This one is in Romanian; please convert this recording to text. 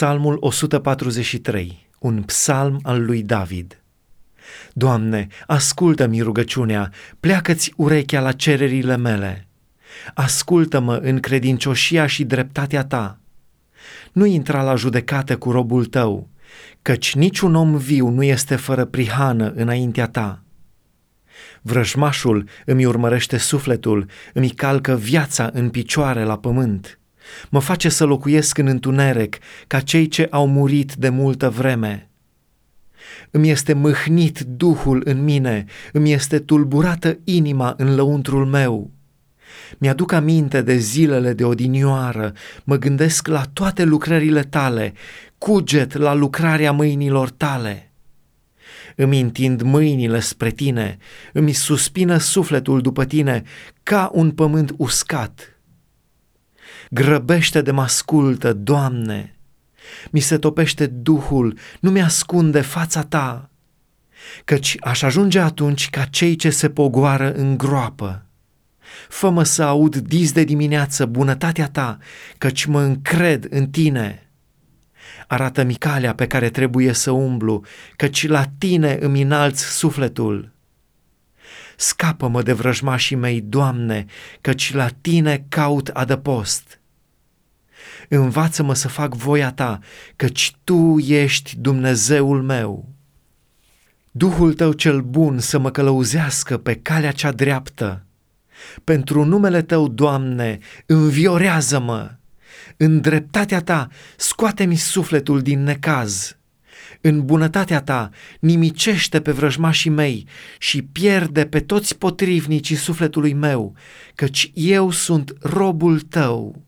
Psalmul 143, un psalm al lui David. Doamne, ascultă-mi rugăciunea, pleacă-ți urechea la cererile mele. Ascultă-mă în credincioșia și dreptatea ta. Nu intra la judecată cu robul tău, căci niciun om viu nu este fără prihană înaintea ta. Vrăjmașul îmi urmărește sufletul, îmi calcă viața în picioare la pământ. Mă face să locuiesc în întuneric ca cei ce au murit de multă vreme. Îmi este mâhnit Duhul în mine, îmi este tulburată inima în lăuntrul meu. Mi-aduc aminte de zilele de odinioară, mă gândesc la toate lucrările tale, cuget la lucrarea mâinilor tale. Îmi întind mâinile spre tine, îmi suspină sufletul după tine ca un pământ uscat Grăbește de mă ascultă, Doamne! Mi se topește Duhul, nu mi-ascunde fața Ta, căci aș ajunge atunci ca cei ce se pogoară în groapă. Fă-mă să aud dis de dimineață bunătatea Ta, căci mă încred în Tine. Arată-mi calea pe care trebuie să umblu, căci la Tine îmi înalți sufletul. Scapă-mă de vrăjmașii mei, Doamne, căci la Tine caut adăpost învață-mă să fac voia ta, căci tu ești Dumnezeul meu. Duhul tău cel bun să mă călăuzească pe calea cea dreaptă. Pentru numele tău, Doamne, înviorează-mă. În dreptatea ta, scoate-mi sufletul din necaz. În bunătatea ta, nimicește pe vrăjmașii mei și pierde pe toți potrivnicii sufletului meu, căci eu sunt robul tău.